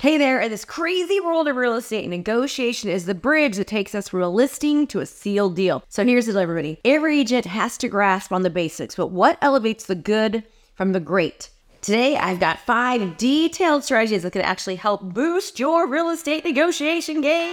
Hey there, in this crazy world of real estate, negotiation is the bridge that takes us from a listing to a sealed deal. So here's it, everybody. Every agent has to grasp on the basics, but what elevates the good from the great? Today, I've got five detailed strategies that can actually help boost your real estate negotiation game.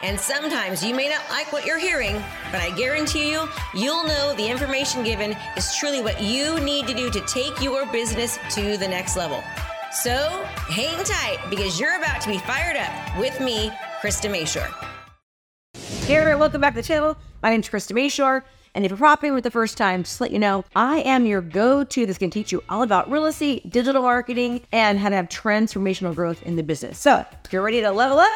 And sometimes you may not like what you're hearing, but I guarantee you, you'll know the information given is truly what you need to do to take your business to the next level. So hang tight because you're about to be fired up with me, Krista Mashore. Hey, everyone, welcome back to the channel. My name is Krista Mashore. And if you're popping with the first time, just let you know, I am your go-to that's going to teach you all about real estate, digital marketing, and how to have transformational growth in the business. So if you're ready to level up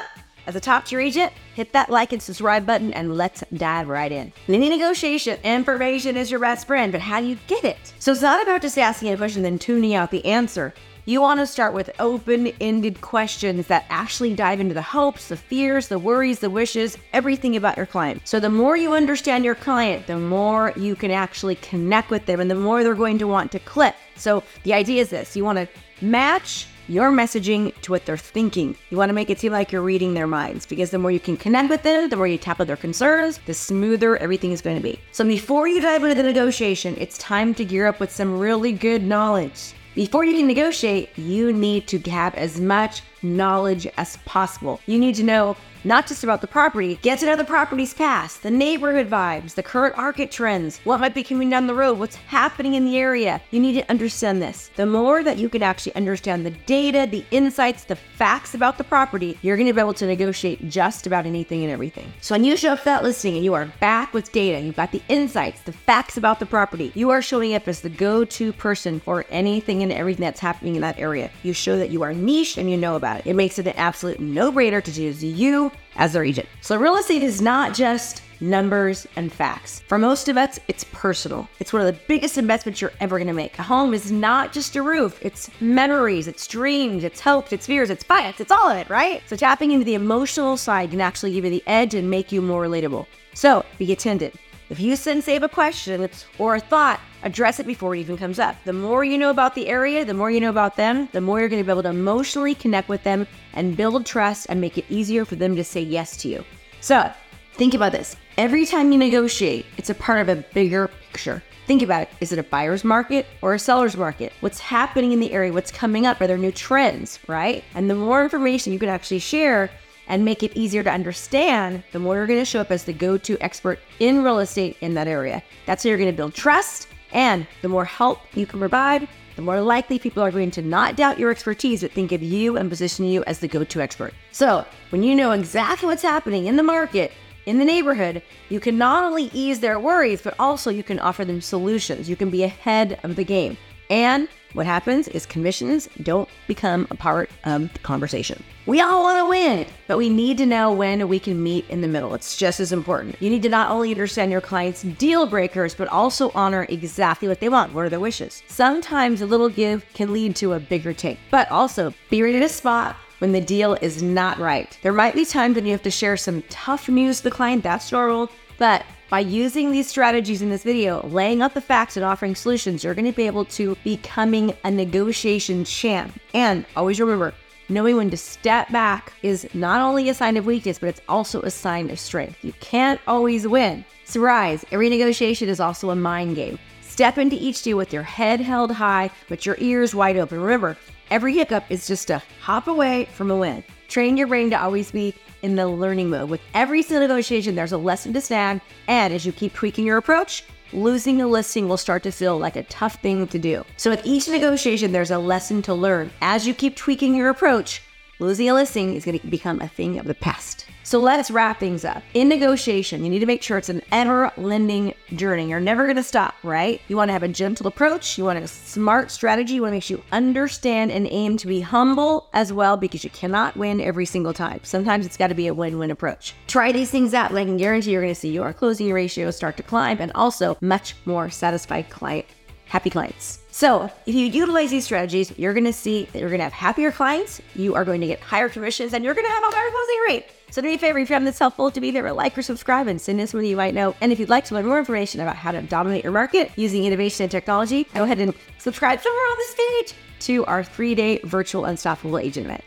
as a top tier agent, hit that like and subscribe button and let's dive right in. In any negotiation, information is your best friend, but how do you get it? So it's not about just asking a question and then tuning out the answer. You want to start with open ended questions that actually dive into the hopes, the fears, the worries, the wishes, everything about your client. So, the more you understand your client, the more you can actually connect with them and the more they're going to want to click. So, the idea is this you want to match your messaging to what they're thinking. You want to make it seem like you're reading their minds because the more you can connect with them, the more you tap on their concerns, the smoother everything is going to be. So, before you dive into the negotiation, it's time to gear up with some really good knowledge. Before you can negotiate, you need to have as much knowledge as possible. You need to know not just about the property, get to know the property's past, the neighborhood vibes, the current market trends, what might be coming down the road, what's happening in the area. You need to understand this. The more that you can actually understand the data, the insights, the facts about the property, you're going to be able to negotiate just about anything and everything. So when you show up for that listing and you are back with data, you've got the insights, the facts about the property, you are showing up as the go-to person for anything and everything that's happening in that area. You show that you are niche and you know about it. Makes it an absolute no-brainer to choose you as their agent. So real estate is not just numbers and facts. For most of us, it's personal. It's one of the biggest investments you're ever going to make. A home is not just a roof. It's memories, it's dreams, it's hopes, it's fears, it's fights, it's all of it, right? So tapping into the emotional side can actually give you the edge and make you more relatable. So be attentive. If you send save a question or a thought, address it before it even comes up. The more you know about the area, the more you know about them, the more you're going to be able to emotionally connect with them and build trust and make it easier for them to say yes to you. So think about this. Every time you negotiate, it's a part of a bigger picture. Think about it. Is it a buyer's market or a seller's market? What's happening in the area? What's coming up? Are there new trends, right? And the more information you can actually share, and make it easier to understand, the more you're going to show up as the go to expert in real estate in that area. That's how you're going to build trust. And the more help you can provide, the more likely people are going to not doubt your expertise, but think of you and position you as the go to expert. So, when you know exactly what's happening in the market, in the neighborhood, you can not only ease their worries, but also you can offer them solutions. You can be ahead of the game. And what happens is commissions don't become a part of the conversation. We all want to win, but we need to know when we can meet in the middle. It's just as important. You need to not only understand your client's deal breakers, but also honor exactly what they want. What are their wishes? Sometimes a little give can lead to a bigger take, but also be ready to spot when the deal is not right. There might be times when you have to share some tough news to the client, that's normal, but by using these strategies in this video, laying out the facts and offering solutions, you're going to be able to becoming a negotiation champ. And always remember, knowing when to step back is not only a sign of weakness, but it's also a sign of strength. You can't always win. So rise, every negotiation is also a mind game. Step into each deal with your head held high, but your ears wide open. Remember, every hiccup is just a hop away from a win. Train your brain to always be in the learning mode. With every single negotiation, there's a lesson to snag. And as you keep tweaking your approach, losing a listing will start to feel like a tough thing to do. So with each negotiation, there's a lesson to learn. As you keep tweaking your approach, losing a listing is going to become a thing of the past. So let's wrap things up. In negotiation, you need to make sure it's an ever lending journey. You're never going to stop, right? You want to have a gentle approach. You want a smart strategy. You want to make sure you understand and aim to be humble as well because you cannot win every single time. Sometimes it's got to be a win win approach. Try these things out, I can guarantee you're going to see your closing ratio start to climb and also much more satisfied client happy clients. So, if you utilize these strategies, you're going to see that you're going to have happier clients, you are going to get higher commissions, and you're going to have a higher closing rate. So, do me a favor if you found this helpful, to be there, like or subscribe and send this one you might know. And if you'd like to learn more information about how to dominate your market using innovation and technology, go ahead and subscribe somewhere on this page to our three day virtual Unstoppable Agent event.